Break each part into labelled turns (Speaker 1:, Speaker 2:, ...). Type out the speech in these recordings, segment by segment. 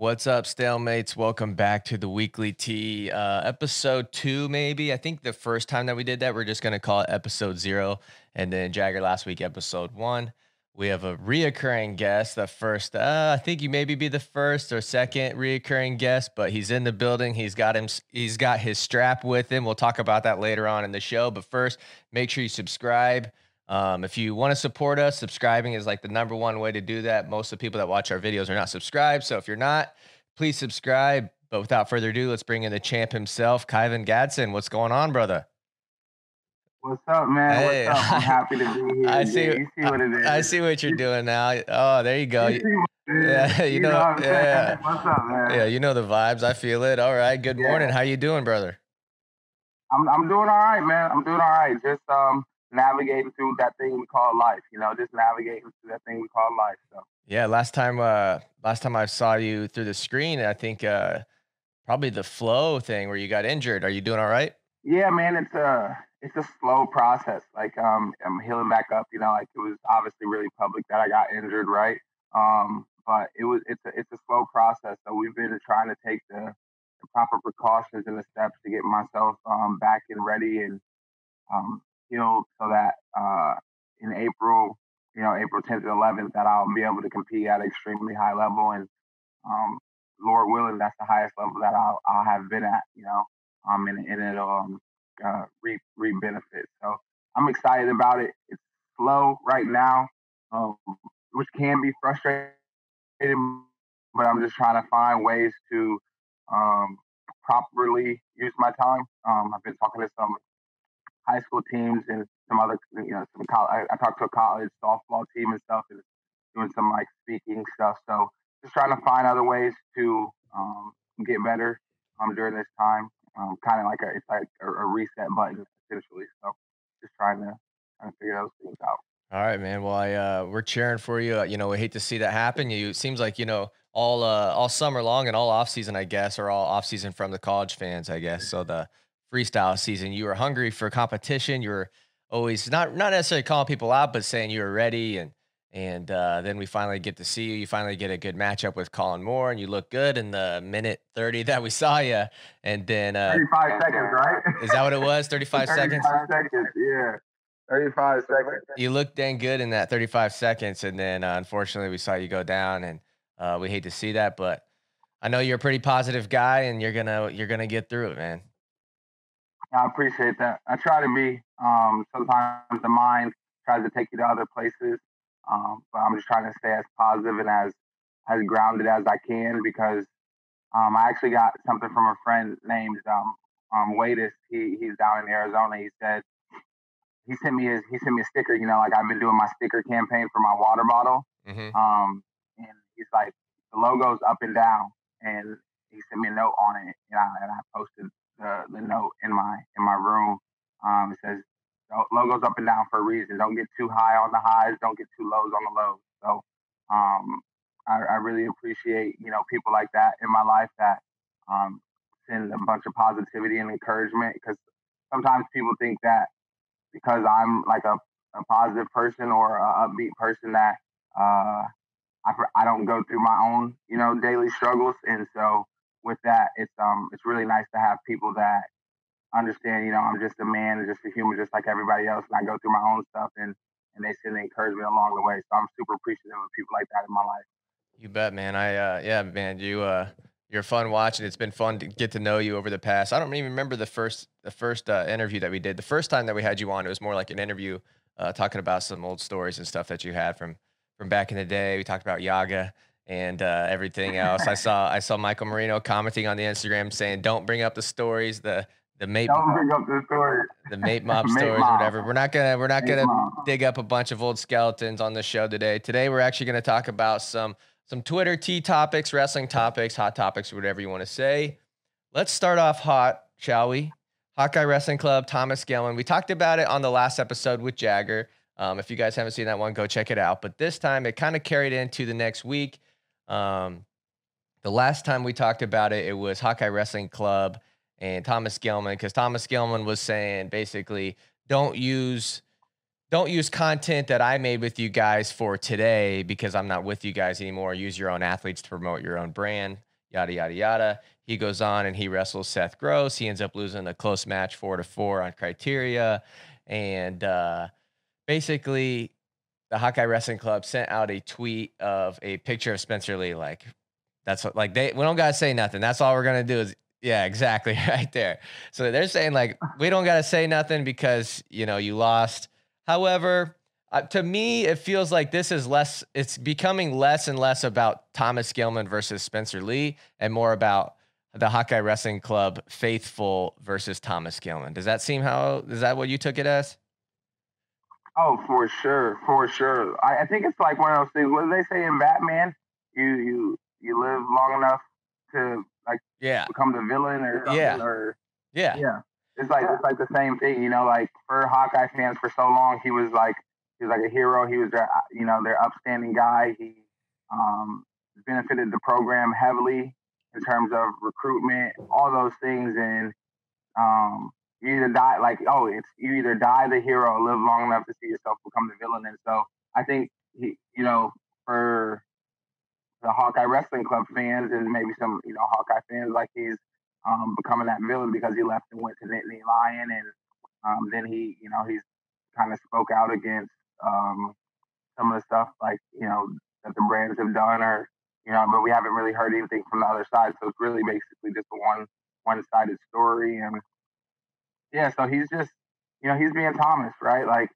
Speaker 1: What's up, stalemates? Welcome back to the weekly tea, uh, episode two. Maybe I think the first time that we did that, we're just gonna call it episode zero, and then Jagger last week, episode one. We have a reoccurring guest. The first, uh, I think you maybe be the first or second reoccurring guest, but he's in the building. He's got him. He's got his strap with him. We'll talk about that later on in the show. But first, make sure you subscribe. Um, if you want to support us, subscribing is like the number one way to do that. Most of the people that watch our videos are not subscribed. So if you're not, please subscribe. But without further ado, let's bring in the champ himself, Kyven Gadson. What's going on, brother?
Speaker 2: What's up, man? Hey, What's up? I'm happy to be here. I see,
Speaker 1: you see what it is. I see what you're doing now. Oh, there you go. You yeah, you, you know, know yeah. What's up, man? Yeah, you know the vibes. I feel it. All right. Good morning. How you doing, brother?
Speaker 2: I'm I'm doing all right, man. I'm doing all right. Just um navigating through that thing we call life. You know, just navigating through that thing we call life. So
Speaker 1: yeah, last time uh last time I saw you through the screen, I think uh probably the Flo thing where you got injured. Are you doing all right?
Speaker 2: Yeah, man. It's a it's a slow process. Like um, I'm healing back up. You know, like it was obviously really public that I got injured, right? Um, but it was it's a it's a slow process. So we've been trying to take the, the proper precautions and the steps to get myself um, back and ready and um, healed so that uh, in April, you know, April 10th and 11th, that I'll be able to compete at an extremely high level. And um, Lord willing, that's the highest level that I'll, I'll have been at, you know, um, and, and it'll um, uh, reap, reap benefits. So I'm excited about it. It's slow right now, um, which can be frustrating, but I'm just trying to find ways to um, properly use my time. Um, I've been talking to some high school teams and some other, you know, some college. I, I talked to a college softball team and stuff, and doing some like speaking stuff. So just trying to find other ways to um, get better um, during this time. Um, kind of like a, it's like a, a, reset button essentially. So just trying to trying to figure those things out.
Speaker 1: All right, man. Well, I uh, we're cheering for you. You know, we hate to see that happen. You it seems like you know all uh, all summer long and all off season, I guess, or all off season from the college fans, I guess. So the freestyle season. You were hungry for competition. You were always not not necessarily calling people out, but saying you were ready. And and uh, then we finally get to see you. You finally get a good matchup with Kollin Moore, and you look good in the minute thirty that we saw you. And then
Speaker 2: uh, thirty-five seconds, right?
Speaker 1: Is that what it was? Thirty-five seconds.
Speaker 2: seconds. Yeah. 35 seconds.
Speaker 1: You looked dang good in that 35 seconds, and then uh, unfortunately we saw you go down, and uh, we hate to see that. But I know you're a pretty positive guy, and you're gonna you're gonna get through it, man.
Speaker 2: I appreciate that. I try to be. Um, sometimes the mind tries to take you to other places, um, but I'm just trying to stay as positive and as as grounded as I can because um, I actually got something from a friend named um, um Wadis. He he's down in Arizona. He said he sent me his he sent me a sticker. You know, like I've been doing my sticker campaign for my water bottle. Mm-hmm. Um, and he's like the logo's up and down, and he sent me a note on it, and I, and I posted the, the note in my in my room. Um, it says logos up and down for a reason. Don't get too high on the highs. Don't get too lows on the lows. So um, I, I, really appreciate you know people like that in my life that um, send a bunch of positivity and encouragement because sometimes people think that because I'm like a, a positive person or a upbeat person that uh, I, I don't go through my own you know daily struggles and so with that, it's um it's really nice to have people that understand. You know, I'm just a man, just a human, just like everybody else, and I go through my own stuff, and and they send encouragement along the way. So I'm super appreciative of people like that in my life.
Speaker 1: You bet, man. I uh yeah, man. You uh you're fun watching. It's been fun to get to know you over the past. I don't even remember the first the first uh, interview that we did. The first time that we had you on, it was more like an interview uh, talking about some old stories and stuff that you had from from back in the day. We talked about Yaga and uh, everything else. I saw I saw Michael Marino commenting on the Instagram saying, "Don't bring up the stories, the the mate
Speaker 2: don't bring up the stories,
Speaker 1: the mate mob mate stories, mob. or whatever." We're not gonna we're not mate gonna mob. dig up a bunch of old skeletons on the show today. Today we're actually gonna talk about some some Twitter T topics, wrestling topics, hot topics, whatever you want to say. Let's start off hot, shall we? Hawkeye Wrestling Club, Thomas Gilman. We talked about it on the last episode with Jagger. Um, if you guys haven't seen that one, go check it out. But this time it kind of carried into the next week. Um, the last time we talked about it, it was Hawkeye Wrestling Club and Thomas Gilman because Thomas Gilman was saying basically don't use don't use content that I made with you guys for today because I'm not with you guys anymore. Use your own athletes to promote your own brand. yada yada yada. He goes on and he wrestles Seth Gross. He ends up losing a close match, four to four on criteria, and uh, basically, the Hawkeye Wrestling Club sent out a tweet of a picture of Spencer Lee. Like, that's what, like they we don't gotta say nothing. That's all we're gonna do is yeah, exactly right there. So they're saying like we don't gotta say nothing because you know you lost. However, uh, to me, it feels like this is less. It's becoming less and less about Thomas Gilman versus Spencer Lee, and more about the Hawkeye Wrestling Club faithful versus Thomas Gilman. Does that seem how? Is that what you took it as?
Speaker 2: Oh, for sure, for sure. I, I think it's like one of those things. What do they say in Batman? You you you live long enough to like
Speaker 1: Yeah,
Speaker 2: become the villain or something,
Speaker 1: Yeah.
Speaker 2: or
Speaker 1: yeah,
Speaker 2: yeah. It's like it's like the same thing, you know. Like for Hawkeye fans for so long, he was like he was like a hero. He was their you know their upstanding guy. He um, benefited the program heavily in terms of recruitment, all those things, and um, you either die like oh it's you either die the hero or live long enough to see yourself become the villain. And so I think he you know for the Hawkeye Wrestling Club fans and maybe some you know Hawkeye fans like he's um, becoming that villain because he left and went to Nittany Lion, and um, then he, you know, he's kind of spoke out against um, some of the stuff like you know that the brands have done, or you know, but we haven't really heard anything from the other side, so it's really basically just a one one sided story, and yeah, so he's just, you know, he's being Thomas, right? Like,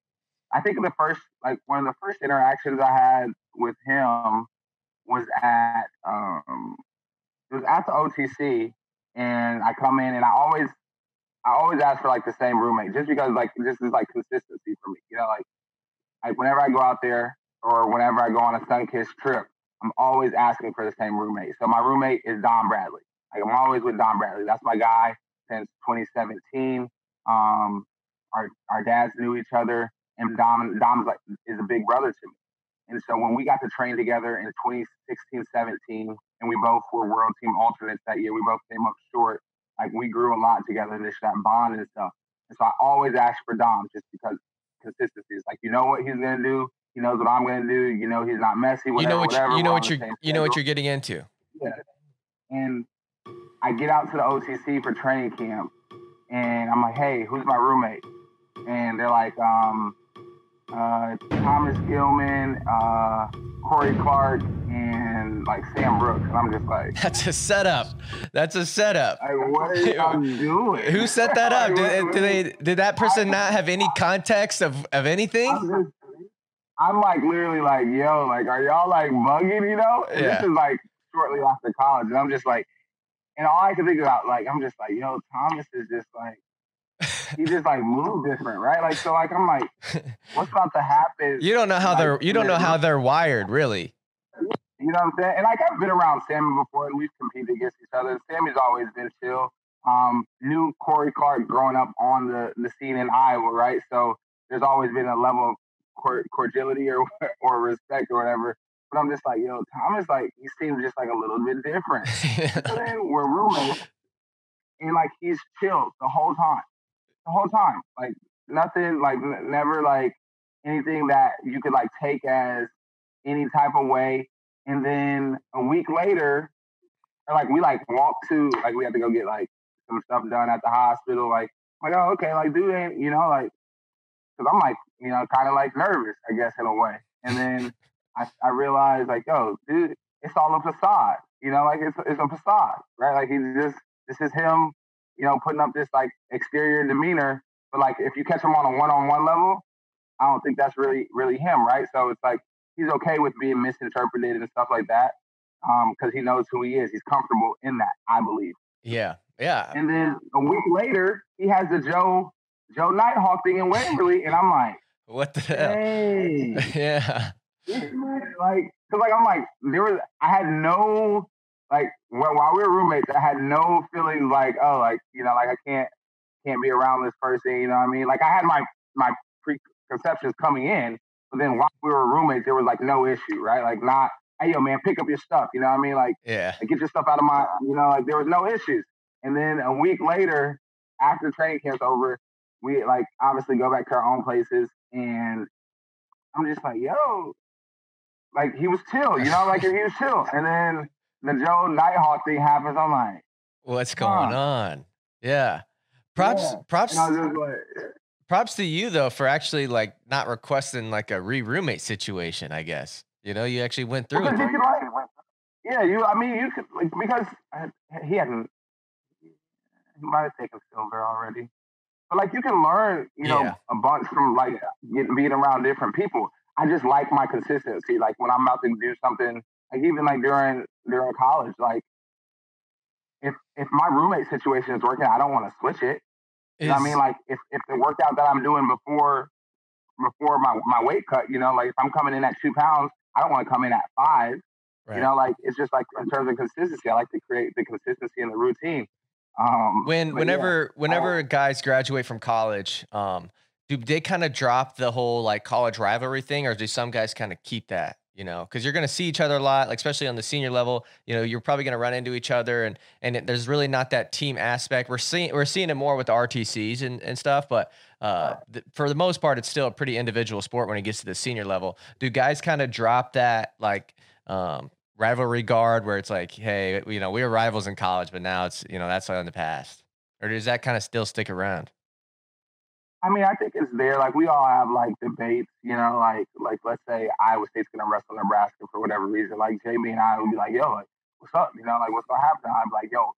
Speaker 2: I think the first, like, one of the first interactions I had with him was at, um, it was at the OTC, and I come in and I always I always ask for like the same roommate just because like this is like consistency for me. You know, like like whenever I go out there or whenever I go on a Sunkist trip, I'm always asking for the same roommate. So my roommate is Dom Bradley. Like I'm always with Dom Bradley. That's my guy since 2017. Um, our our dads knew each other, and Dom Dom's like is a big brother to me. And so when we got to train together in 2016, 17, and we both were world team alternates that year, we both came up short. Like we grew a lot together, this that bond and stuff. And so I always ask for Dom just because consistency is like you know what he's gonna do. He knows what I'm gonna do. You know he's not messy. Whatever,
Speaker 1: you know what
Speaker 2: whatever.
Speaker 1: you, you know what you're you know what you're getting into.
Speaker 2: Yeah. And I get out to the OTC for training camp, and I'm like, "Hey, who's my roommate?" And they're like, um, uh, "Thomas Gilman, uh, Cory Clark, and like Sam Brooks." And I'm just like,
Speaker 1: That's a setup. That's a setup.
Speaker 2: like "What are y'all doing?"
Speaker 1: Who set that up? Did, did they did that person not have any context of of anything?
Speaker 2: I'm, just, I'm like literally like, yo, like, are y'all like bugging, you know?
Speaker 1: Yeah.
Speaker 2: This is like shortly after college, and I'm just like, and all I can think about, like, I'm just like, yo, Thomas is just like, he just like moved different, right? Like, so like, I'm like, what's about to happen?
Speaker 1: You don't know how
Speaker 2: like,
Speaker 1: they're you don't know how they're wired, really.
Speaker 2: You know what I'm saying? And like I've been around Sammy before, and we've competed against each other. Sammy's always been chill. Um, knew Cory Clark growing up on the the scene in Iowa, right? So there's always been a level of cordiality or or respect or whatever. But I'm just like, yo, Thomas, like he seems just like a little bit different. So then we're roommates, and like he's chill the whole time, the whole time. Like nothing, like n- never like anything that you could like take as any type of way. And then a week later, like we like walk to like we had to go get like some stuff done at the hospital. Like I'm like oh okay, like do ain't you know like because I'm like you know kind of like nervous I guess in a way. And then I I realized like yo dude it's all a facade. You know like it's it's a facade right? Like he's just this is him you know putting up this like exterior demeanor. But like if you catch him on a one on one level, I don't think that's really really him right? So it's like he's okay with being misinterpreted and stuff like that um, because he knows who he is. He's comfortable in that, I believe.
Speaker 1: yeah, yeah.
Speaker 2: And then a week later, he has the Joe Joe Nighthawk thing in Waverly, and I'm like,
Speaker 1: What the hell?
Speaker 2: hey,
Speaker 1: Yeah.
Speaker 2: Like, cause like I'm like, there was, I had no, like, while, while we were roommates, I had no feeling like, oh, like, you know, like I can't, can't be around this person, you know what I mean? Like I had my my preconceptions coming in, but then while we were roommates, there was like no issue, right? Like not, hey yo, man, pick up your stuff, you know what I mean? Like
Speaker 1: Yeah.
Speaker 2: like, get your stuff out of my, you know, like there was no issues. And then a week later, after training camp's over, we like obviously go back to our own places, and I'm just like, yo, like he was chill, you know, like he was chill. And then the Joe Nighthawk thing happens, I'm like,
Speaker 1: what's going huh. on? Yeah. Props, yeah. props, like, props to you though for actually like not requesting like a re roommate situation. I guess you know you actually went through it.
Speaker 2: yeah, you. I mean, you could like because he hadn't. He might have taken silver already, but like you can learn, you know, yeah. a bunch from like getting being around different people. I just like my consistency. Like when I'm about to do something, like even like during during college, like if if my roommate situation is working, I don't want to switch it. You know I mean? Like if, if the workout that I'm doing before before my, my weight cut, you know, like if I'm coming in at two pounds, I don't want to come in at five. Right. You know, like it's just like in terms of consistency, I like to create the consistency in the routine.
Speaker 1: Um, when whenever yeah, whenever guys graduate from college, um, do they kind of drop the whole like college rivalry thing, or do some guys kind of keep that? you know, because you're going to see each other a lot, like especially on the senior level. You know, you're probably going to run into each other, and and it, there's really not that team aspect. We're seeing we're seeing it more with the RTCs and, and stuff, but uh, for the most part, it's still a pretty individual sport when it gets to the senior level. Do guys kind of drop that like um, rivalry guard where it's like, hey, you know, we were rivals in college, but now it's you know that's all in the past, or does that kind of still stick around?
Speaker 2: I mean, I think it's there. Like we all have like debates, you know, like like let's say Iowa State's gonna wrestle Nebraska for whatever reason. Like Jamie and I would be like, yo, like, what's up? You know, like what's gonna happen? I'm like, yo,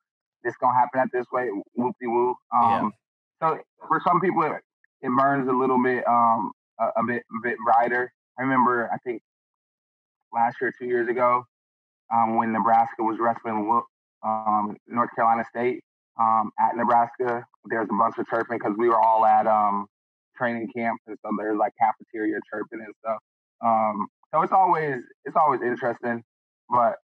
Speaker 2: this gonna happen at this way, whoopty whoop. Um, yeah. so for some people it, it burns a little bit um a, a, bit a bit brighter. I remember I think last year, two years ago, um, when Nebraska was wrestling um, North Carolina State um, at Nebraska. There's a bunch of chirping because we were all at um, training camp, and so there's like cafeteria chirping and stuff. Um, so it's always it's always interesting, but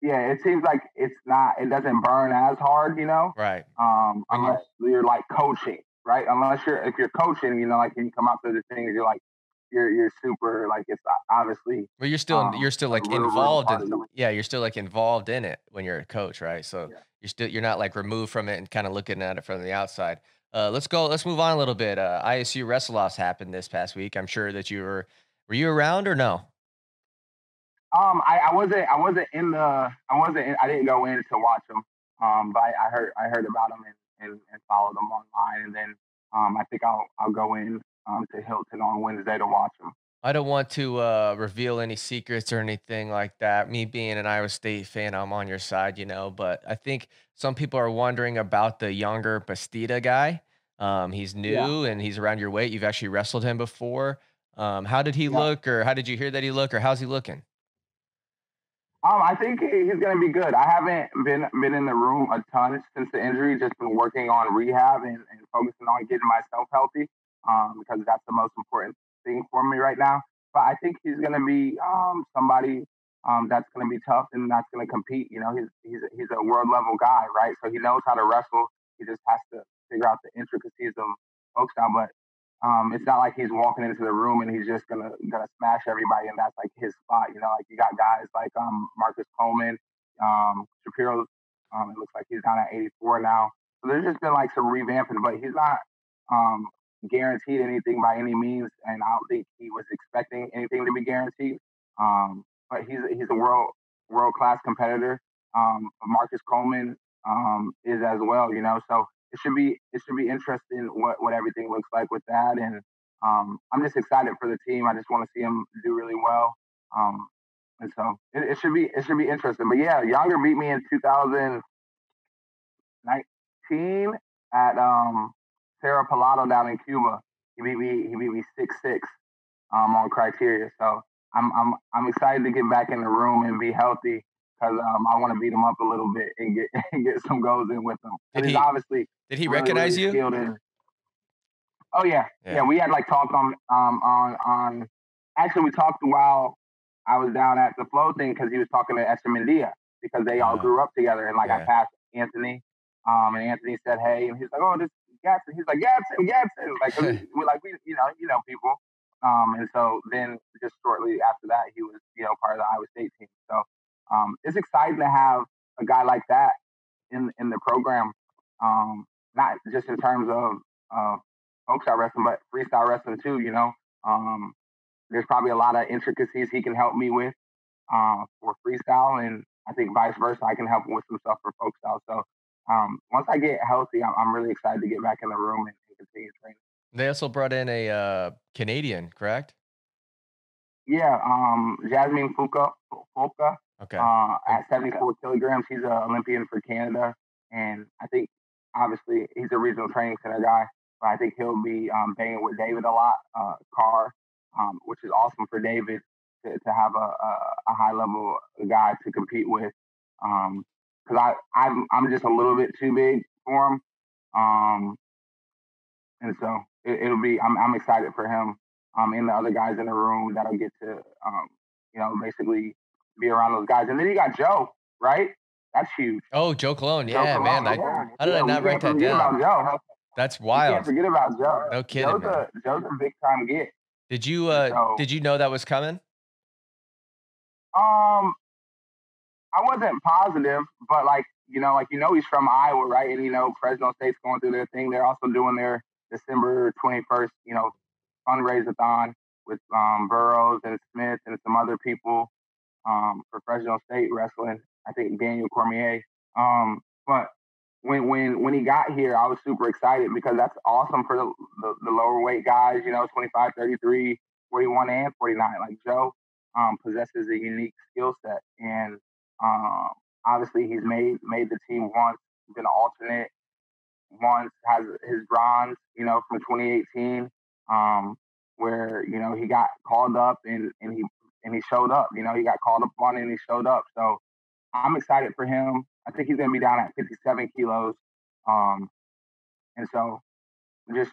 Speaker 2: yeah, it seems like it's not it doesn't burn as hard, you know.
Speaker 1: Right.
Speaker 2: Um, unless you're like coaching, right? Unless you're if you're coaching, you know, like when you come out to the things, you're like you're you're super like it's obviously.
Speaker 1: Well, you're still um, you're still like involved in yeah, you're still like involved in it when you're a coach, right? So. Yeah you're still you're not like removed from it and kind of looking at it from the outside. Uh, let's go. Let's move on a little bit. Uh, ISU WrestleOffs happened this past week. I'm sure that you were were you around or no?
Speaker 2: Um, I, I wasn't. I wasn't in the. I wasn't. In, I didn't go in to watch them. Um, but I, I heard. I heard about them and, and, and followed them online, and then um, I think I'll I'll go in um to Hilton on Wednesday to watch them.
Speaker 1: I don't want to uh, reveal any secrets or anything like that. Me being an Iowa State fan, I'm on your side, you know. But I think some people are wondering about the Yonger Bastida guy. Um, he's new yeah. and he's around your weight. You've actually wrestled him before. Um, how did he yeah. look, or how did you hear that he look, or how's he looking?
Speaker 2: Um, I think he's going to be good. I haven't been been in the room a ton since the injury. Just been working on rehab and, and focusing on getting myself healthy um, because that's the most important thing for me right now. But I think he's going to be um, somebody um, that's going to be tough and that's going to compete. You know, he's he's he's a world level guy, right? So he knows how to wrestle. He just has to figure out the intricacies of folk. But um, it's not like he's walking into the room and he's just gonna gonna smash everybody, and that's like his spot. You know, like you got guys like um, Marcus Coleman, um, Shapiro. Um, it looks like he's down at 84 now. So there's just been like some revamping, but he's not um, guaranteed anything by any means, and I don't think he was expecting anything to be guaranteed. Um, but he's he's a world world class competitor. Um, Marcus Coleman um, is as well, you know. So it should be it should be interesting what what everything looks like with that, and um, I'm just excited for the team. I just want to see him do really well. Um, and so it, it, should be it should be interesting. But yeah, Yonger beat me in 2019 at um, Cerro Pelado down in Cuba. He beat me. He beat me six six um, on criteria. So I'm I'm I'm excited to get back in the room and be healthy because um, I want to beat him up a little bit and get and get some goals in with him.
Speaker 1: Did he obviously did he really, recognize really you?
Speaker 2: Oh yeah. yeah, yeah. We had like talked on um on on. Actually, we talked while I was down at the Flo thing because he was talking to Esmeralda because they all uh, grew up together and like yeah. I passed Anthony. Um, and Anthony said, "Hey," and he's like, "Oh, this Gatson. He's like, Gatson, Gatson. Like, we like, we, you know, you know, people. Um, and so then just shortly after that, he was, you know, part of the Iowa State team. So um, it's exciting to have a guy like that in in the program. Um, not just in terms of uh, folk style wrestling, but freestyle wrestling too. You know, um, there's probably a lot of intricacies he can help me with uh, for freestyle, and I think vice versa, I can help him with some stuff for folk style. So um, once I get healthy, I'm, I'm, really excited to get back in the room and, and continue training.
Speaker 1: They also brought in a uh, Canadian, correct?
Speaker 2: Yeah, um, Jasmit Phulka, Phulka
Speaker 1: okay.
Speaker 2: Uh, at 74 kilograms. He's an Olympian for Canada. And I think, obviously, he's a regional training center guy. But I think he'll be um, banging with David a lot, uh, Carr, um, which is awesome for David to, to have a, a, a high level guy to compete with. Because I I'm I'm just a little bit too big for him, um, and so it, will be I'm I'm excited for him. Um, and the other guys in the room that'll get to um, you know basically be around those guys. And then you got Joe, right? That's huge.
Speaker 1: Oh, Joe Colon, yeah, Joe man. I, yeah. how did yeah, I not write that down?
Speaker 2: Joe.
Speaker 1: That's wild.
Speaker 2: can't forget about Joe.
Speaker 1: No kidding. Joe's,
Speaker 2: a, Joe's a big time get.
Speaker 1: Did you uh so, did you know that was coming?
Speaker 2: Um, I wasn't positive, but like you know, like you know, he's from Iowa, right? And you know, Fresno State's going through their thing. They're also doing their December twenty first, you know, fundraisathon with um, Burroughs and Smith and some other people um, for Fresno State wrestling. I think Daniel Cormier. Um, but when when when he got here, I was super excited because that's awesome for the, the, the lower weight guys. You know, 25, 33, 41, and 49. Like Joe um, possesses a unique skill set, and um, obviously he's made made the team once, been an alternate once, has his bronze. You know, from 2018, um, where you know he got called up and and he and he showed up. You know, he got called up on and he showed up. So I'm excited for him. I think he's to be down at 57 kilos. Um, and so just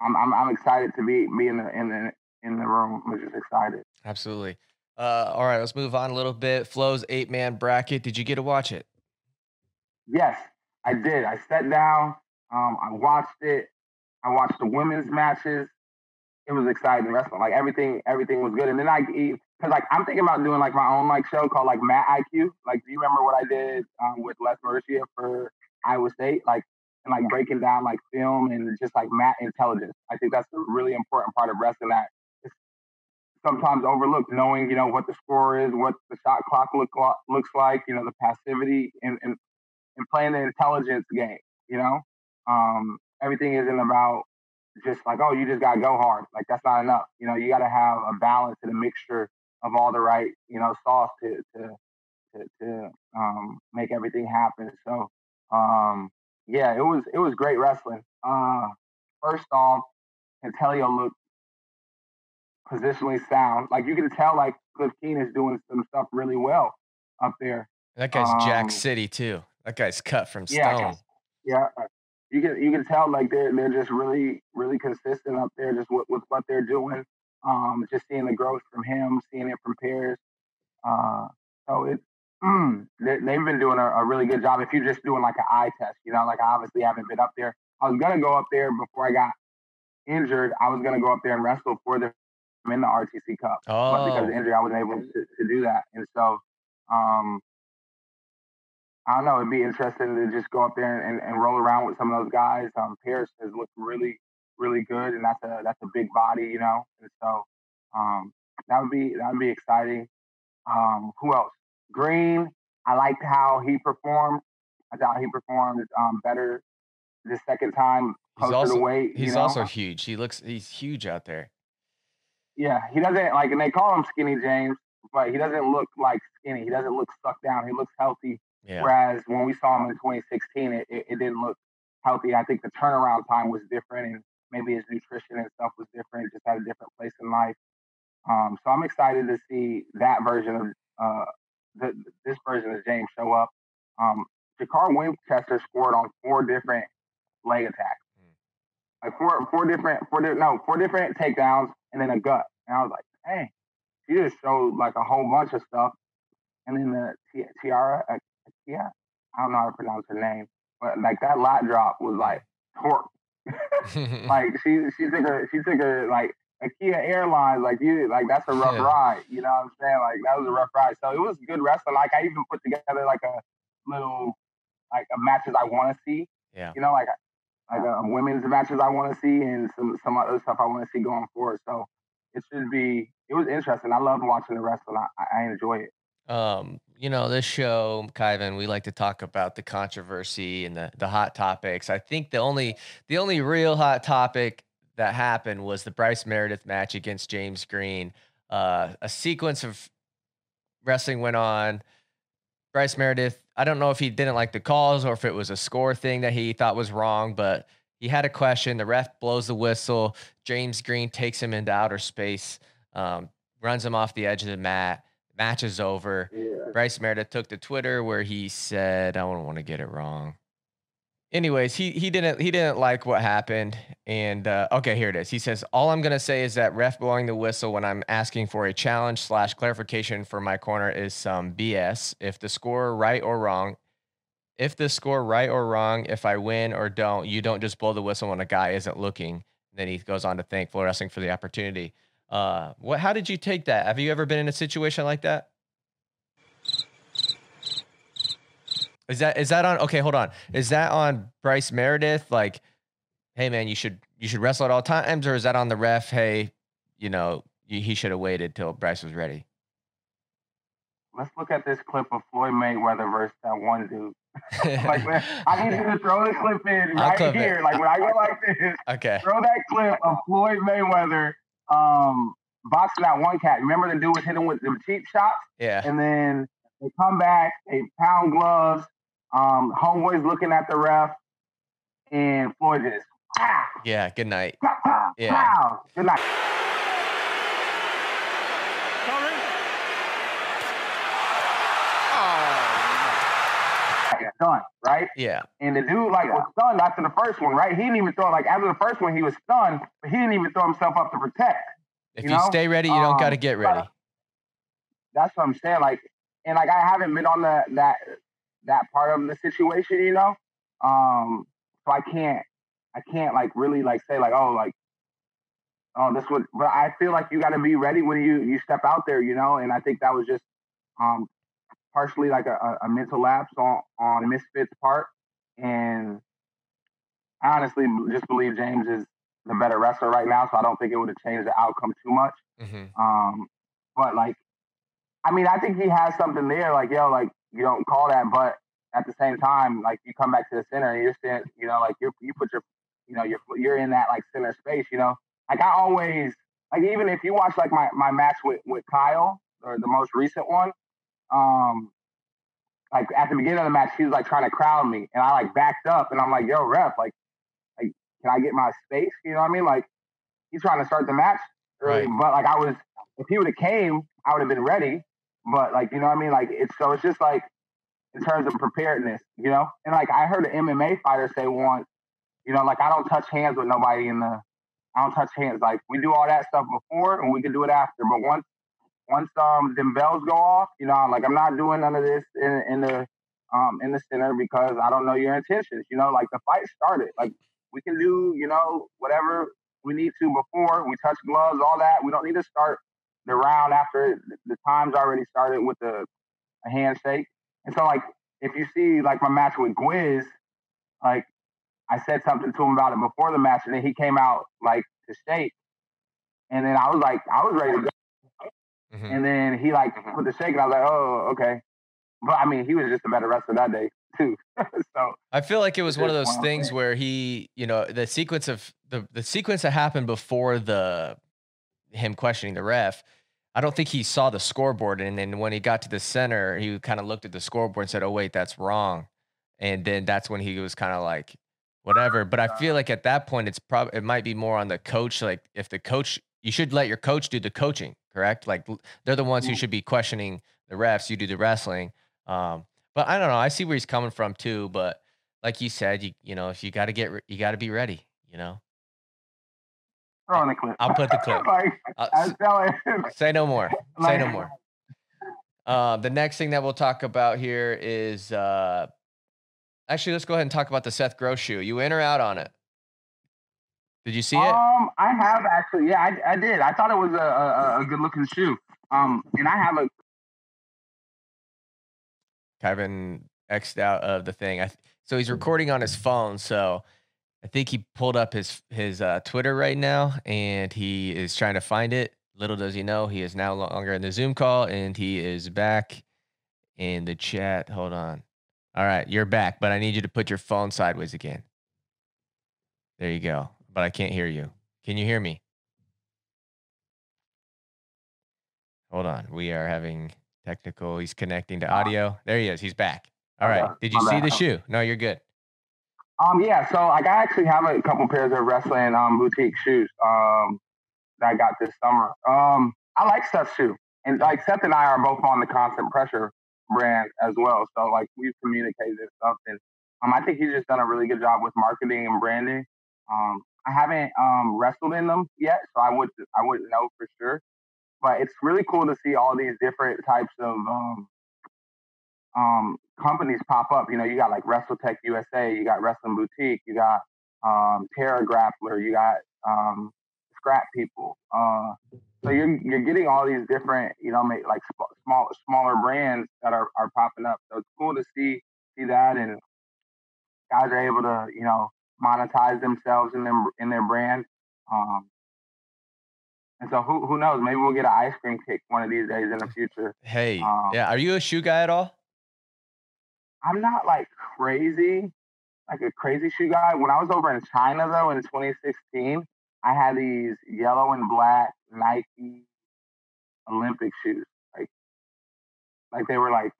Speaker 2: I'm, I'm, I'm excited to be be in the in the in the room. I'm just excited.
Speaker 1: Absolutely. Uh, all right, let's move on a little bit. Flo's eight man bracket. Did you get to watch it?
Speaker 2: Yes, I did. I sat down. Um, I watched it. I watched the women's matches. It was exciting wrestling. Like everything, everything was good. And then I because like I'm thinking about doing like my own like show called like Matt IQ. Like, do you remember what I did um, with Les Mercia for Iowa State? Like, and like breaking down like film and just like Matt intelligence. I think that's a really important part of wrestling that sometimes overlooked. Knowing you know what the score is, what the shot clock look looks like, you know the passivity and and, and playing the intelligence game. You know, um, everything isn't about just like oh you just gotta go hard. Like that's not enough. You know, you got to have a balance and a mixture of all the right, you know, sauce to to to, to um, make everything happen. So um, yeah, it was it was great wrestling. Uh, first off, Cantelio looked positionally sound. Like you can tell, like Cliff Keen is doing some stuff really well up there.
Speaker 1: That guy's um, Jack City too. That guy's cut from stone.
Speaker 2: Yeah, yeah. You can you can tell like they're they're just really really consistent up there, just with, with what they're doing. Um, just seeing the growth from him, seeing it from Parris. Uh, so it mm, they, have been doing a, a, really good job. If you're just doing like an eye test, you know, like I obviously haven't been up there. I was gonna go up there before I got injured. I was gonna go up there and wrestle for them in the RTC Cup,
Speaker 1: oh.
Speaker 2: but because of injury, I wasn't able to, to do that. And so, um, I don't know. It'd be interesting to just go up there and, and roll around with some of those guys. Um, Parris has looked really really good, and that's a that's a big body, you know. And so um, that would be that would be exciting. Um, who else? Green. I liked how he performed. I thought he performed um, better the second time
Speaker 1: he's also, weight. He's you know? also huge. He looks he's huge out there.
Speaker 2: Yeah, he doesn't like, and they call him Skinny James, but he doesn't look like skinny. He doesn't look stuck down. He looks healthy. Yeah. Whereas when we saw him in 2016, it, it, it, didn't look healthy. I think the turnaround time was different, and maybe his nutrition and stuff was different, just had a different place in life. Um, so I'm excited to see that version of uh, the, this version of James show up. Um, Jacarra Winchester scored on four different leg attacks. Like four four different four di- no four different takedowns and then a gut. And I was like, dang, she just showed like a whole bunch of stuff. And then the T- Tiara, uh, yeah, I don't know how to pronounce her name, but like that lat drop was like torque. like she she took her she took her like a Kia Airlines, like you like that's a rough yeah. ride. You know what I'm saying? Like that was a rough ride. So it was good wrestling. Like I even put together like a little like a matches I want to see.
Speaker 1: Yeah.
Speaker 2: You know, like like um, women's matches I want to see and some some other stuff I want to see going forward. So it should be. It was interesting. I loved watching the wrestling. I, I enjoy it.
Speaker 1: Um, you know, this show, Kyven, we like to talk about the controversy and the the hot topics. I think the only the only real hot topic that happened was the Bryce Meredith match against James Green. Uh, a sequence of wrestling went on. Bryce Meredith, I don't know if he didn't like the calls or if it was a score thing that he thought was wrong, but he had a question. The ref blows the whistle. James Green takes him into outer space, um, runs him off the edge of the mat. Match is over.
Speaker 2: Yeah.
Speaker 1: Bryce Meredith took to Twitter where he said, I don't want to get it wrong. Anyways, he he didn't he didn't like what happened. And uh, okay, here it is. He says, All I'm gonna say is that ref blowing the whistle when I'm asking for a challenge slash clarification for my corner is some BS. If the score right or wrong, if the score right or wrong, if I win or don't, you don't just blow the whistle when a guy isn't looking. then he goes on to thank Flo Wrestling for the opportunity. Uh, what? How did you take that? Have you ever been in a situation like that? Is that is that on? Okay, hold on. Is that on Bryce Meredith? Like, hey man, you should you should wrestle at all times, or is that on the ref? Hey, you know, he should have waited till Bryce was ready.
Speaker 2: Let's look at this clip of Floyd Mayweather versus that one dude. like, man, I need you to throw the clip in right
Speaker 1: clip
Speaker 2: here.
Speaker 1: it.
Speaker 2: Like when I go like this,
Speaker 1: okay.
Speaker 2: throw that clip of Floyd Mayweather um, boxing that one cat. Remember the dude was hitting with the cheap shots,
Speaker 1: Yeah.
Speaker 2: and then they come back, they pound gloves. Um, homeboy's looking at the ref, and Floyd just pow,
Speaker 1: Yeah. Good night.
Speaker 2: pow, pow,
Speaker 1: Yeah.
Speaker 2: pow. Good night. Done, right?
Speaker 1: Yeah.
Speaker 2: And the dude like was stunned after the first one, right? He didn't even throw like after the first one, he was stunned, but he didn't even throw himself up to protect.
Speaker 1: If
Speaker 2: You
Speaker 1: you,
Speaker 2: know,
Speaker 1: stay ready, you don't got to
Speaker 2: um,
Speaker 1: get ready.
Speaker 2: That's what I'm saying. Like, and like I haven't been on the that that part of the situation, you know. Um, so I can't I can't like really like say like oh like oh this would but I feel like you got to be ready when you you step out there, you know. And I think that was just um partially like a, a, mental lapse on on Misfit's part, and I honestly just believe James is the better wrestler right now, so I don't think it would have changed the outcome too much.
Speaker 1: hmm
Speaker 2: Um, but like, I mean, I think he has something there. Like, yo, like you don't call that, but at the same time, like you come back to the center and you're standing, you know, like you you put your, you know, you're you're in that like center space, you know. Like I always, like even if you watch like my my match with with Kyle or the most recent one, um, like at the beginning of the match, he was like trying to crowd me, and I like backed up, and I'm like, yo, ref, like, like can I get my space? You know what I mean? Like he's trying to start the match early,
Speaker 1: Right.
Speaker 2: but like I was, if he would have came, I would have been ready. But like you know what I mean? Like it's so it's just like in terms of preparedness, you know. And like I heard an MMA fighter say once, you know, like I don't touch hands with nobody in the, I don't touch hands. Like we do all that stuff before, and we can do it after. But once once um them bells go off, you know, like I'm not doing none of this in in the um in the center because I don't know your intentions. You know, like the fight started. Like we can do, you know, whatever we need to before we touch gloves, all that. We don't need to start the round after the time's already started with the a handshake. And so like if you see like my match with Gwiz, like I said something to him about it before the match, and then he came out like to shake. And then I was like, I was ready to go.
Speaker 1: hmm
Speaker 2: And then he like put the shake, and I was like, oh, okay. But I mean, he was just a better wrestler that day too. so
Speaker 1: I feel like it was one of those things
Speaker 2: thing.
Speaker 1: where he, you know, the sequence of the the sequence that happened before the him questioning the ref. I don't think he saw the scoreboard, and then when he got to the center, he kind of looked at the scoreboard and said, "Oh wait, that's wrong," and then that's when he was kind of like, "Whatever." But I feel like at that point, it's probably it might be more on the coach. Like if the coach, you should let your coach do the coaching, correct? Like they're the ones who
Speaker 2: Mm.
Speaker 1: should be questioning the refs. You do the wrestling. Um, but I don't know. I see where he's coming from too. But like you said, you you know, if you got to get, re- you got to be ready. You know,
Speaker 2: throw in the clip.
Speaker 1: I'll put the clip.
Speaker 2: like I was telling
Speaker 1: say no more. Say no more. Uh, the next thing that we'll talk about here is uh, actually let's go ahead and talk about the Seth Gross shoe. You in or out on it? Did you see it?
Speaker 2: Um, I have actually. Yeah, I, I did. I thought it was a, a, a good looking shoe. Um, and I have a
Speaker 1: Kevin xed out of the thing. I so he's recording on his phone. So I think he pulled up his his uh, Twitter right now, and he is trying to find it. Little does he know, he is now longer in the Zoom call, and he is back in the chat. Hold on. All right, you're back, but I need you to put your phone sideways again. There you go. But I can't hear you. Can you hear me? Hold on. We are having technical. He's connecting to audio. There he is. He's back. All right. Did you see the shoe? No, you're good.
Speaker 2: Um, yeah. So like, I actually have a couple pairs of wrestling um boutique shoes um that I got this summer. Um, I like Seth's shoe, and like Seth and I are both on the Constant Pressure brand as well. So like we've communicated stuff, and um, I think he's just done a really good job with marketing and branding. Um, I haven't um wrestled in them yet, so I would I wouldn't know for sure. But it's really cool to see all these different types of um, um, companies pop up. You know, you got like WrestleTech USA, you got Wrestling Boutique, you got um, Terra Grappler, you got um, Scrap People. Uh, so you're you're getting all these different, you know, like small smaller brands that are, are popping up. So it's cool to see see that, and guys are able to, you know, monetize themselves in their in their brand. Um, and so who who knows? Maybe we'll get an ice cream kick one of these days in the future.
Speaker 1: Hey, um, yeah. Are you a shoe guy at all?
Speaker 2: I'm not like crazy, like a crazy shoe guy. When I was over in China though in 2016, I had these yellow and black Nike Olympic shoes. Like like they were like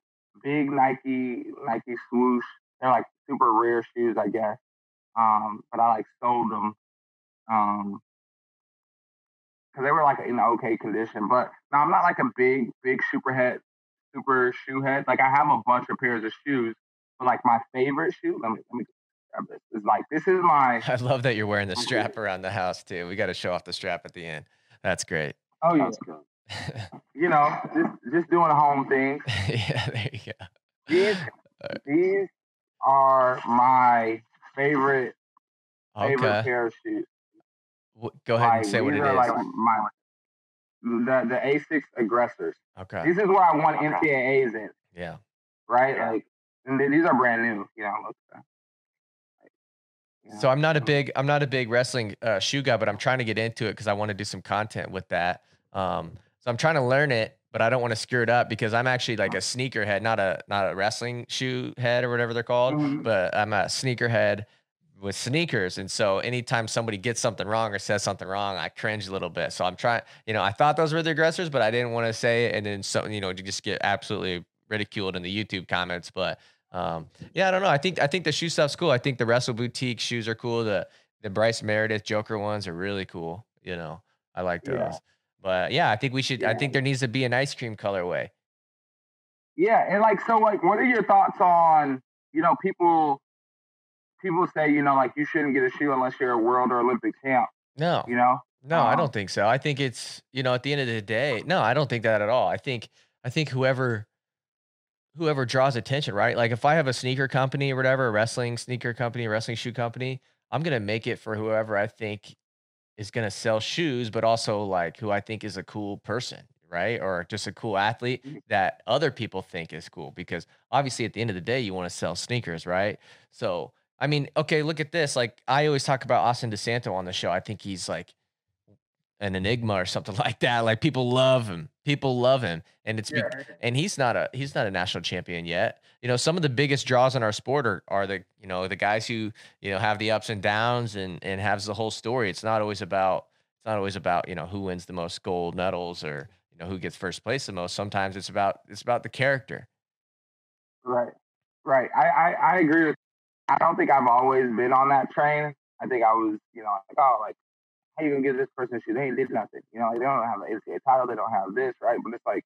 Speaker 2: big Nike Nike swoosh. They're like super rare shoes, I guess. Um, but I like sold them. Um, because they were like in okay condition. But now I'm not like a big, big super head, super shoe head. Like I have a bunch of pairs of shoes, but like my favorite shoe, let me let me grab this. Is like this is my.
Speaker 1: I love that you're wearing the strap around the house too. We got to show off the strap at the end. That's great.
Speaker 2: Oh yeah. you know, just just doing a home thing.
Speaker 1: yeah, there you go.
Speaker 2: These these are my favorite favorite okay. pair of shoes.
Speaker 1: Go ahead and say what it is. Like my,
Speaker 2: the the Asics aggressors.
Speaker 1: Okay.
Speaker 2: This is where I won NCAAs in.
Speaker 1: Yeah.
Speaker 2: Right. Yeah. Like, and these are brand new. You know. Look,
Speaker 1: so I'm not a big I'm not a big wrestling uh, shoe guy, but I'm trying to get into it because I want to do some content with that. Um, so I'm trying to learn it, but I don't want to screw it up because I'm actually like a sneaker head, not a not a wrestling shoe head or whatever they're called, mm-hmm. but I'm a sneaker head with sneakers. And so anytime somebody gets something wrong or says something wrong, I cringe a little bit. So I'm trying, you know, I thought those were the aggressors, but I didn't want to say it. And then so, you know, you just get absolutely ridiculed in the YouTube comments. But um, yeah, I don't know. I think I think the shoe stuff's cool. I think the Wrestle Boutique shoes are cool. The the Bryce Meredith Joker ones are really cool. You know, I like those. Yeah. But yeah, I think we should. Yeah. I think there needs to be an ice cream colorway.
Speaker 2: Yeah, and like so, like, what are your thoughts on you know people people say, you know, like you shouldn't get a shoe unless you're a world or Olympic champ.
Speaker 1: No.
Speaker 2: You know?
Speaker 1: No, um, I don't think so. I think it's, you know, at the end of the day, no, I don't think that at all. I think I think whoever whoever draws attention, right? Like if I have a sneaker company or whatever, a wrestling sneaker company, a wrestling shoe company, I'm gonna make it for whoever I think is gonna sell shoes, but also like who I think is a cool person, right? Or just a cool athlete mm-hmm. that other people think is cool. Because obviously at the end of the day, you want to sell sneakers, right? So I mean, okay, look at this. Like I always talk about Austin DeSanto on the show. I think he's like an enigma or something like that. Like people love him. People love him, and it's yeah. be- and he's not a he's not a national champion yet. You know, some of the biggest draws in our sport are, are the you know the guys who you know have the ups and downs and and has the whole story. It's not always about it's not always about you know who wins the most gold medals or you know who gets first place the most. Sometimes it's about it's about the character.
Speaker 2: Right, right. I I, I agree with I don't think I've always been on that train. I think I was, you know, like, oh, like, how you gonna give this person shit? They ain't did nothing. You know, like, they don't have an NCAA title. They don't have this, right? But it's like,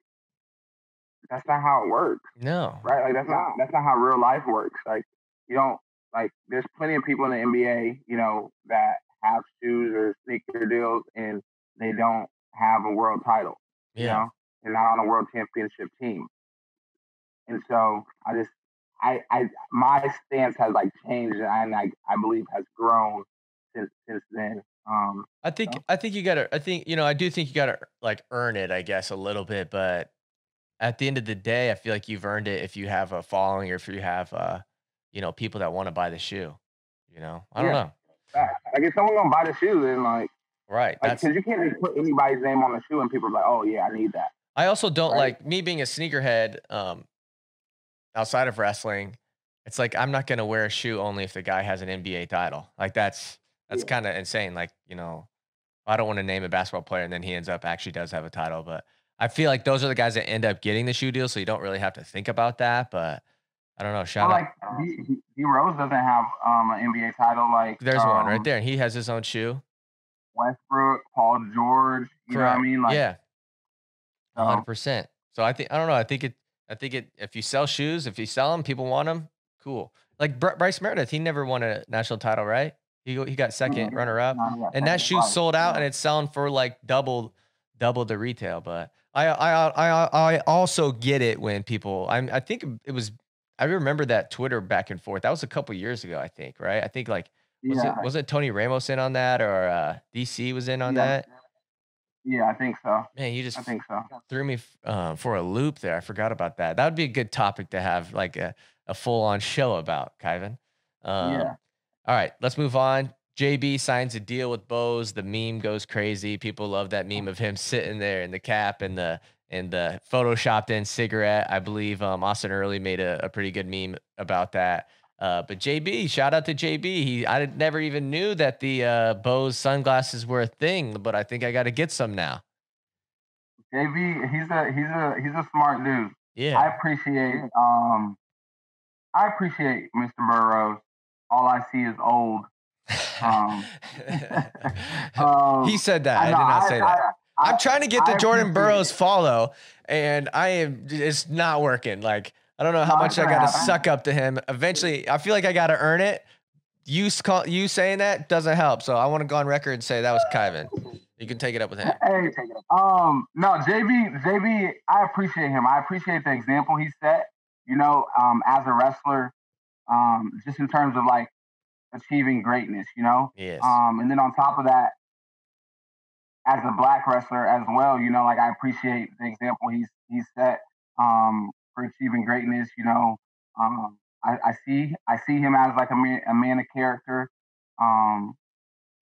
Speaker 2: that's not how it works.
Speaker 1: No.
Speaker 2: Right? Like, that's not that's not how real life works. Like, you don't like. There's plenty of people in the NBA, you know, that have shoes or sneaker deals, and they don't have a world title. Yeah. You know, they're not on a world championship team. And so I just I, I my stance has like changed and I I believe has grown since since then. Um,
Speaker 1: I think so. I think you gotta I think you know I do think you gotta like earn it I guess a little bit, but at the end of the day, I feel like you've earned it if you have a following or if you have uh you know people that want to buy the shoe. You know, I don't yeah. know.
Speaker 2: Like if someone gonna buy the shoe, then like
Speaker 1: right,
Speaker 2: because like, you can't just put anybody's name on the shoe and people are like, oh yeah, I need that.
Speaker 1: I also don't right? like me being a sneakerhead. Um, outside of wrestling, it's like I'm not gonna wear a shoe only if the guy has an NBA title. Like that's that's
Speaker 2: Yeah.
Speaker 1: kind of insane. Like you know, I don't want to name a basketball player and then he ends up actually does have a title, but I feel like those are the guys that end up getting the shoe deal, so you don't really have to think about that. But I don't know. Shout
Speaker 2: Well,
Speaker 1: out.
Speaker 2: like D, D, Rose doesn't have um an NBA title like
Speaker 1: There's one right
Speaker 2: um,
Speaker 1: there, and he has his own shoe.
Speaker 2: Westbrook, Paul George. You know what I mean? Like
Speaker 1: yeah, hundred percent. So I think I don't know. I think it. I think it. If you sell shoes, if you sell them, people want them. Cool. Like Br- Bryce Meredith, he never won a national title, right? He he got second
Speaker 2: Mhm.
Speaker 1: runner up, and that
Speaker 2: shoe
Speaker 1: sold out, and it's selling for like double double the retail. But I I I I also get it when people. I I think it was. I remember that Twitter back and forth. That was a couple years ago, I think. Right? I think like was
Speaker 2: yeah,
Speaker 1: it was it Tony Ramos in on that or uh, DC was in on
Speaker 2: Yeah.
Speaker 1: that?
Speaker 2: Yeah, I think so.
Speaker 1: Man, you just
Speaker 2: I think so.
Speaker 1: threw me uh, for a loop there. I forgot about that. That would be a good topic to have like a, a full on show about, Kyven. Um,
Speaker 2: Yeah.
Speaker 1: All right, let's move on. JB signs a deal with Bose. The meme goes crazy. People love that meme of him sitting there in the cap and the and the photoshopped in cigarette. I believe um, Austin Early made a, a pretty good meme about that. Uh, but JB, shout out to JB. He I never even knew that the uh, Bose sunglasses were a thing, but I think I got to get some now.
Speaker 2: JB, he's a he's a he's a smart dude.
Speaker 1: Yeah, I
Speaker 2: appreciate um I appreciate Mr. Burroughs. All I see is old. Um, Um,
Speaker 1: he said that. I, did
Speaker 2: know,
Speaker 1: not say that.
Speaker 2: I,
Speaker 1: I'm trying to get the
Speaker 2: I
Speaker 1: Jordan Burroughs follow, and I am. It's not working. Like I don't know how much I got to suck up to him. Eventually, I feel like I got to earn it. You call, you saying that doesn't help. So I want to go on record and say that was Kyven. You can take it up with him.
Speaker 2: Hey, um, no, JB, JB, I appreciate him. I appreciate the example he set. You know, um, as a wrestler, um, just in terms of like achieving greatness. You know,
Speaker 1: Yes.
Speaker 2: um, and then on top of that, as a black wrestler as well, you know, like I appreciate the example he's he's set um, for achieving greatness. You know, um, I, I see I see him as like a man, a man of character, um,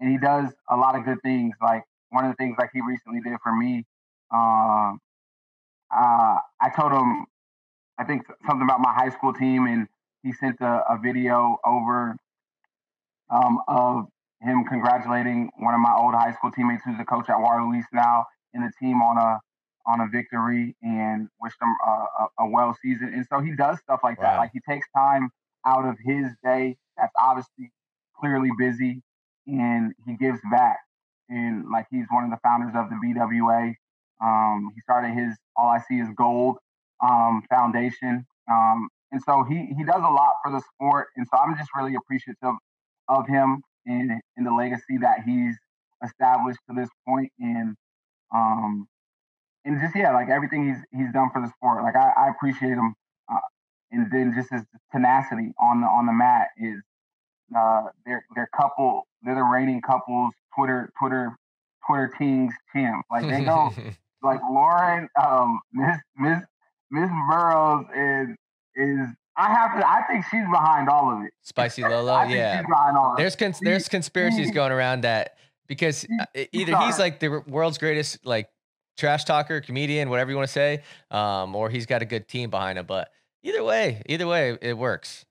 Speaker 2: and he does a lot of good things. Like one of the things like he recently did for me, um, uh, I told him I think something about my high school team, and he sent a, a video over um, of him congratulating one of my old high school teammates who's a coach at Waterloo East now in the team on a on a victory and wish them a, a, a well season. And so he does stuff like that. Like he takes time out of his day that's obviously clearly busy and he gives back. And like he's one of the founders of the BWA. Um, he started his All I See Is Gold um, foundation. Um, and so he he does a lot for the sport. And so I'm just really appreciative of him and, and the legacy that he's established to this point. point and um and just yeah like everything he's he's done for the sport like i, I appreciate him uh, and then just his tenacity on the on the mat is uh their their couple they're the reigning couples twitter twitter twitter teams champ like they go like lauren um miss miss miss burroughs is is i have to i think she's behind all of it
Speaker 1: Spicy Lolo. Yeah.
Speaker 2: she's behind all of
Speaker 1: There's cons- there's conspiracies going around that because uh, either he's like the world's greatest like trash talker, comedian, whatever you want to say, um, or he's got a good team behind him. But either way, either way, it works.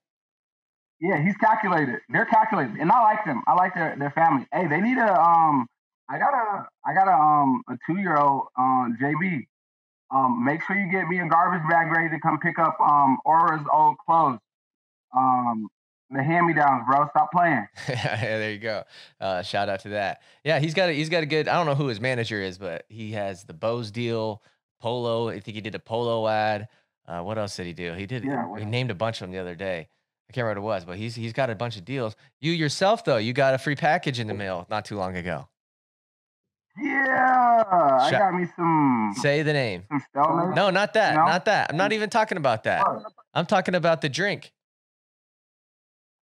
Speaker 2: Yeah, he's calculated. They're calculated, and I like them. I like their their family. Hey, they need a um. I got a I got a um a two year old um JB. Um, make sure you get me a garbage bag ready to come pick up um Aura's old clothes. Um, the hand me downs, bro. Stop playing.
Speaker 1: yeah, there you go. Uh, shout out to that. Yeah, he's got a, he's got a good. I don't know who his manager is, but he has the Bose deal, Polo. I think he did a Polo ad. Uh, what else did he do? He did.
Speaker 2: Yeah,
Speaker 1: he named a bunch of them the other day. I can't remember what it was, but he's he's got a bunch of deals. You yourself though, you got a free package in the mail not too long ago.
Speaker 2: Yeah, I got me some
Speaker 1: Say the name. No, not that.
Speaker 2: No?
Speaker 1: Not that. I'm not even talking about that. I'm talking about the drink.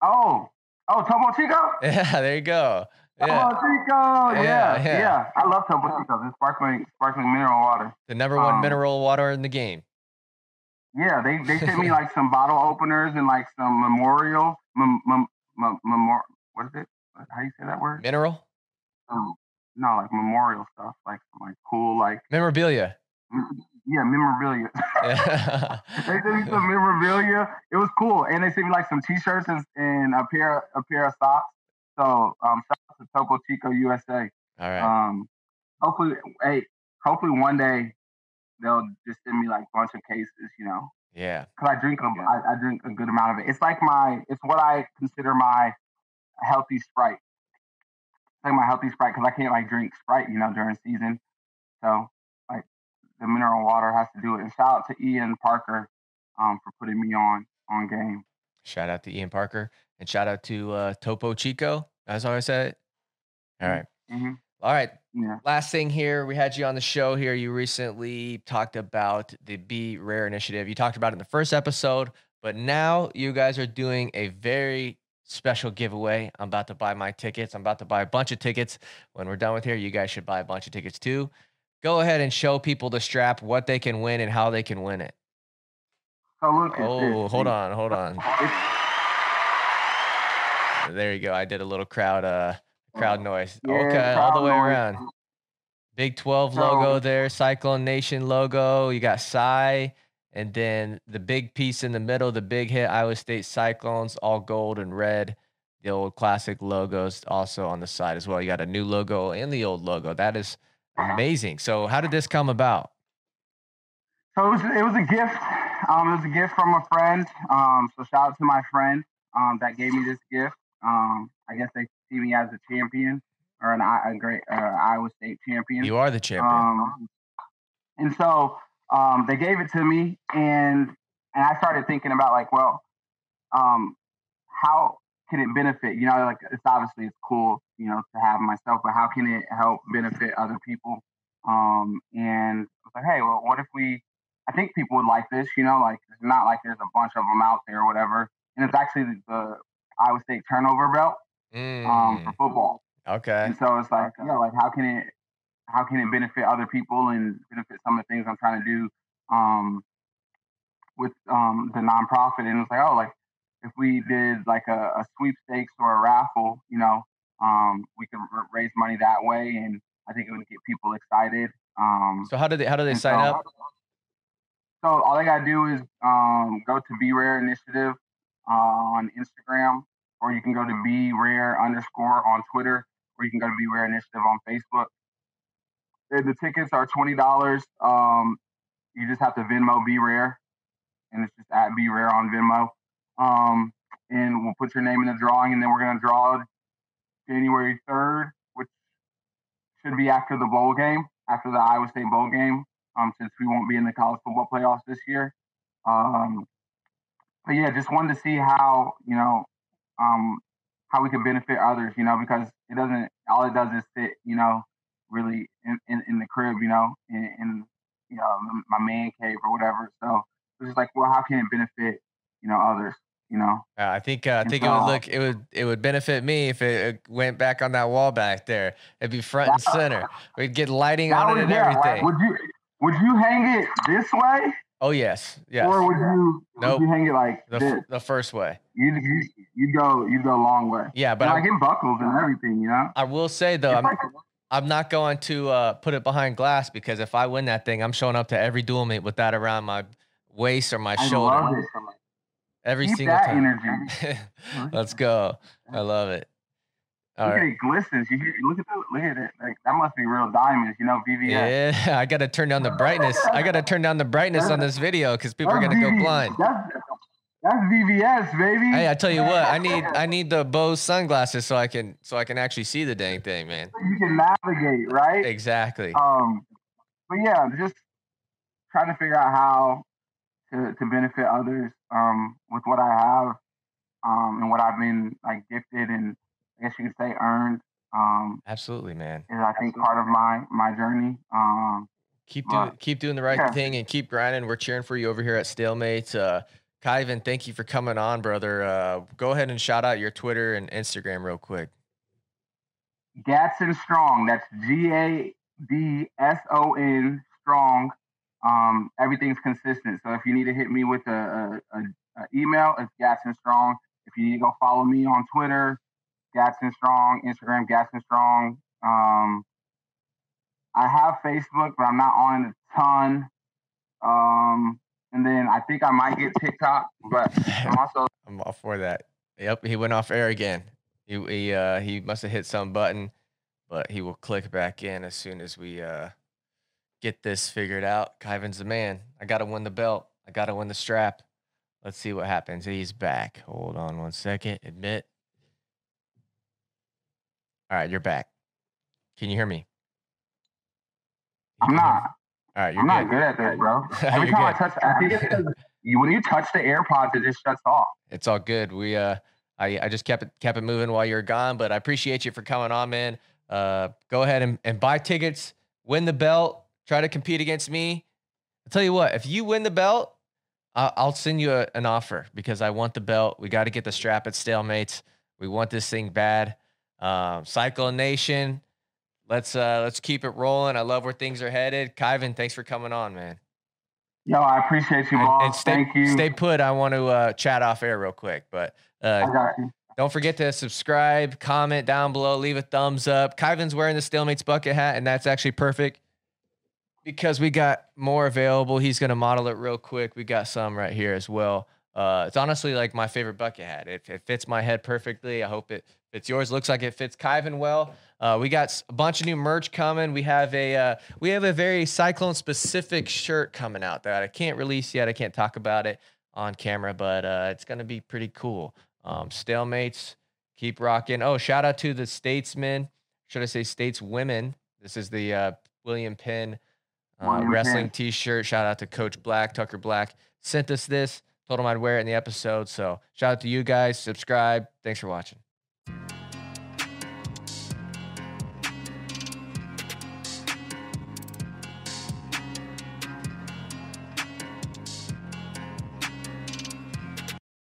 Speaker 2: Oh, oh, Topo Chico.
Speaker 1: Yeah, there you go. Yeah,
Speaker 2: Chico.
Speaker 1: Yeah,
Speaker 2: Yeah,
Speaker 1: yeah.
Speaker 2: yeah, I love Topo Chico. It's sparkling sparkling mineral water.
Speaker 1: the number one
Speaker 2: Um,
Speaker 1: mineral water in the game.
Speaker 2: Yeah, they they sent me like some bottle openers and like some memorial mem, mem, mem, memor, what is it? How do you say that word?
Speaker 1: Mineral
Speaker 2: Um, no, like memorial stuff, like like cool, like
Speaker 1: memorabilia.
Speaker 2: Yeah, memorabilia. they sent me some memorabilia. It was cool, and they sent me like some T-shirts and, and a pair a pair of socks. So um, shout out to Topo Chico USA.
Speaker 1: All right.
Speaker 2: Um, hopefully, hey, hopefully one day they'll just send me like a bunch of cases. You know,
Speaker 1: yeah.
Speaker 2: Cause I drink a, I, I drink a good amount of it. It's like my, it's what I consider my healthy Sprite. It's like my healthy Sprite because I can't like drink Sprite, you know, during season. So like the mineral water has to do it. And shout out to Ian Parker um, for putting me on on game.
Speaker 1: Shout out to Ian Parker and shout out to uh, Topo Chico. That's all I said. it. All right.
Speaker 2: Mm-hmm.
Speaker 1: All right.
Speaker 2: Yeah.
Speaker 1: Last thing here, we had you on the show here. You recently talked about the Be Rare initiative. You talked about it in the first episode, but now you guys are doing a very special giveaway. I'm about to buy my tickets. I'm about to buy a bunch of tickets. When we're done with here, you guys should buy a bunch of tickets too. Go ahead and show people the strap, what they can win, and how they can win it.
Speaker 2: So look
Speaker 1: Oh,
Speaker 2: this.
Speaker 1: hold on, hold on. There you go. I did a little crowd uh crowd noise.
Speaker 2: yeah,
Speaker 1: okay, all the way
Speaker 2: noise.
Speaker 1: around. Big 12 logo there, Cyclone Nation logo. You got Cy, and then the big piece in the middle, the big hit Iowa State Cyclones, all gold and red. The old classic logos also on the side as well. You got a new logo and the old logo. That is amazing. So, how did this come about?
Speaker 2: So it was it was a gift. Um, it was a gift from a friend. Um, so shout out to my friend um, that gave me this gift. Um, I guess they see me as a champion or an I- a great uh, Iowa State champion.
Speaker 1: You are the champion.
Speaker 2: Um, and so um, they gave it to me, and and I started thinking about like, well, um, how can it benefit? You know, like it's obviously it's cool, you know, to have myself, but how can it help benefit other people? Um, and I was like, hey, well, what if we? I think people would like this, you know, like it's not like there's a bunch of them out there or whatever. And it's actually the, the Iowa State turnover belt um, for
Speaker 1: Mm,
Speaker 2: football.
Speaker 1: okay.
Speaker 2: And so it's like, yeah, like how can it how can it benefit other people and benefit some of the things I'm trying to do um, with um, the nonprofit? And it's like, oh, like if we did like a, a sweepstakes or a raffle, you know, um, we could r- raise money that way, and I think it would get people excited. Um,
Speaker 1: So, how do they how do they sign
Speaker 2: so-
Speaker 1: up?
Speaker 2: So all they gotta do is um, go to Be Rare Initiative uh, on Instagram, or you can go to Be Rare underscore on Twitter, or you can go to Be Rare Initiative on Facebook. The, the tickets are twenty dollars. Um, you just have to Venmo Be Rare, and it's just at Be Rare on Venmo. Um, and we'll put your name in the drawing, and then we're gonna draw January third, which should be after the bowl game, after the Iowa State bowl game um, since we won't be in the college football playoffs this year. Um, but yeah, just wanted to see how you know um, how we can benefit others, you know, because it doesn't all it does is sit, you know, really in, in, in the crib, you know, in, in you know my man cave or whatever. So it's just like, well, how can it benefit you know others, you know?
Speaker 1: I think uh, I think it would look it would it would benefit me if it, went back on that wall back there. It'd be front and center. We'd get lighting on it and
Speaker 2: like,
Speaker 1: everything.
Speaker 2: would you would you hang it this way,
Speaker 1: oh yes, yes.
Speaker 2: or would you
Speaker 1: Nope.
Speaker 2: would you hang it like
Speaker 1: The
Speaker 2: this?
Speaker 1: the first way.
Speaker 2: You you you go you go a long way.
Speaker 1: Yeah,
Speaker 2: But
Speaker 1: I,
Speaker 2: it buckles and everything, you know.
Speaker 1: I will say though,
Speaker 2: It's
Speaker 1: I'm
Speaker 2: like-
Speaker 1: I'm not going to uh, put it behind glass because if I win that thing, I'm showing up to every duel meet with that around my waist or my
Speaker 2: I
Speaker 1: shoulder
Speaker 2: love it.
Speaker 1: Every
Speaker 2: Keep
Speaker 1: single time.
Speaker 2: energy.
Speaker 1: Let's go. I love it. All
Speaker 2: look
Speaker 1: right.
Speaker 2: at it glistens. You, look at the, look at it. Like that must be real diamonds, you know, VVS.
Speaker 1: Yeah, I got to turn down the brightness. I got to turn down the brightness on this video because people are gonna go blind.
Speaker 2: That's, that's VVS, baby.
Speaker 1: Hey, I tell you what, I need I need the Bose sunglasses so I can so I can actually see the dang thing, man.
Speaker 2: you can navigate, right?
Speaker 1: Exactly.
Speaker 2: Um, but yeah, just trying to figure out how to, to benefit others um, with what I have um, and what I've been like gifted and I guess you could say earned um,
Speaker 1: Absolutely, man.
Speaker 2: is I think part of my my journey. Um,
Speaker 1: Keep
Speaker 2: Well,
Speaker 1: doing keep doing the right
Speaker 2: yeah.
Speaker 1: thing and keep grinding. We're cheering for you over here at Stalemate. Uh Kyven, thank you for coming on, brother. Uh go ahead and shout out your Twitter and Instagram real quick.
Speaker 2: Gadson Strong. That's G A D S O N Strong. Um, everything's consistent. So if you need to hit me with a, a, a, email, it's Gadson Strong. If you need to go follow me on Twitter, Gadson Strong, Instagram, Gadson Strong. Um, I have Facebook, but I'm not on it a ton. Um, and then I think I might get TikTok, but I'm also
Speaker 1: I'm all for that. Yep, he went off air again. He he uh he must have hit some button, but he will click back in as soon as we uh get this figured out. Kyven's the man. I gotta win the belt. I gotta win the strap. Let's see what happens. He's back. Hold on one second. Admit. All right, you're back. Can you hear me?
Speaker 2: I'm not.
Speaker 1: All right, you're
Speaker 2: I'm
Speaker 1: good.
Speaker 2: not good at this, bro. Every
Speaker 1: You're
Speaker 2: time I touch, I think it's because when you touch the AirPods, it just shuts off.
Speaker 1: It's all good. We uh I, I just kept it kept it moving while you were gone, but I appreciate you for coming on, man. Uh go ahead and, and buy tickets, win the belt, try to compete against me. I'll tell you what, if you win the belt, I'll, I'll send you a, an offer because I want the belt. We got to get the strap at stalemates. We want this thing bad. Um, Cyclone Nation, let's uh let's keep it rolling. I love where things are headed. Kyven, thanks for coming on, man.
Speaker 2: Yo, I appreciate you,
Speaker 1: And,
Speaker 2: boss.
Speaker 1: and stay
Speaker 2: Thank you.
Speaker 1: stay put. I want to uh, chat off air real quick, but uh,
Speaker 2: I got you.
Speaker 1: don't forget to subscribe, comment down below, leave a thumbs up. Kyven's wearing the Stalemates bucket hat, and that's actually perfect because we got more available. He's going to model it real quick. We got some right here as well. Uh, it's honestly like my favorite bucket hat. It, it fits my head perfectly. I hope it fits yours. Looks like it fits Kyven well. Uh, we got a bunch of new merch coming. We have a uh, we have a very cyclone specific shirt coming out that I can't release yet. I can't talk about it on camera, but uh, it's gonna be pretty cool. Um, stalemates, keep rocking. Oh, shout out to the Statesmen. Should I say Stateswomen? This is the uh, William Penn uh, wrestling T-shirt. Shout out to Coach Black, Tucker Black. Sent us this. Told him I'd wear it in the episode. So shout out to you guys. Subscribe. Thanks for watching.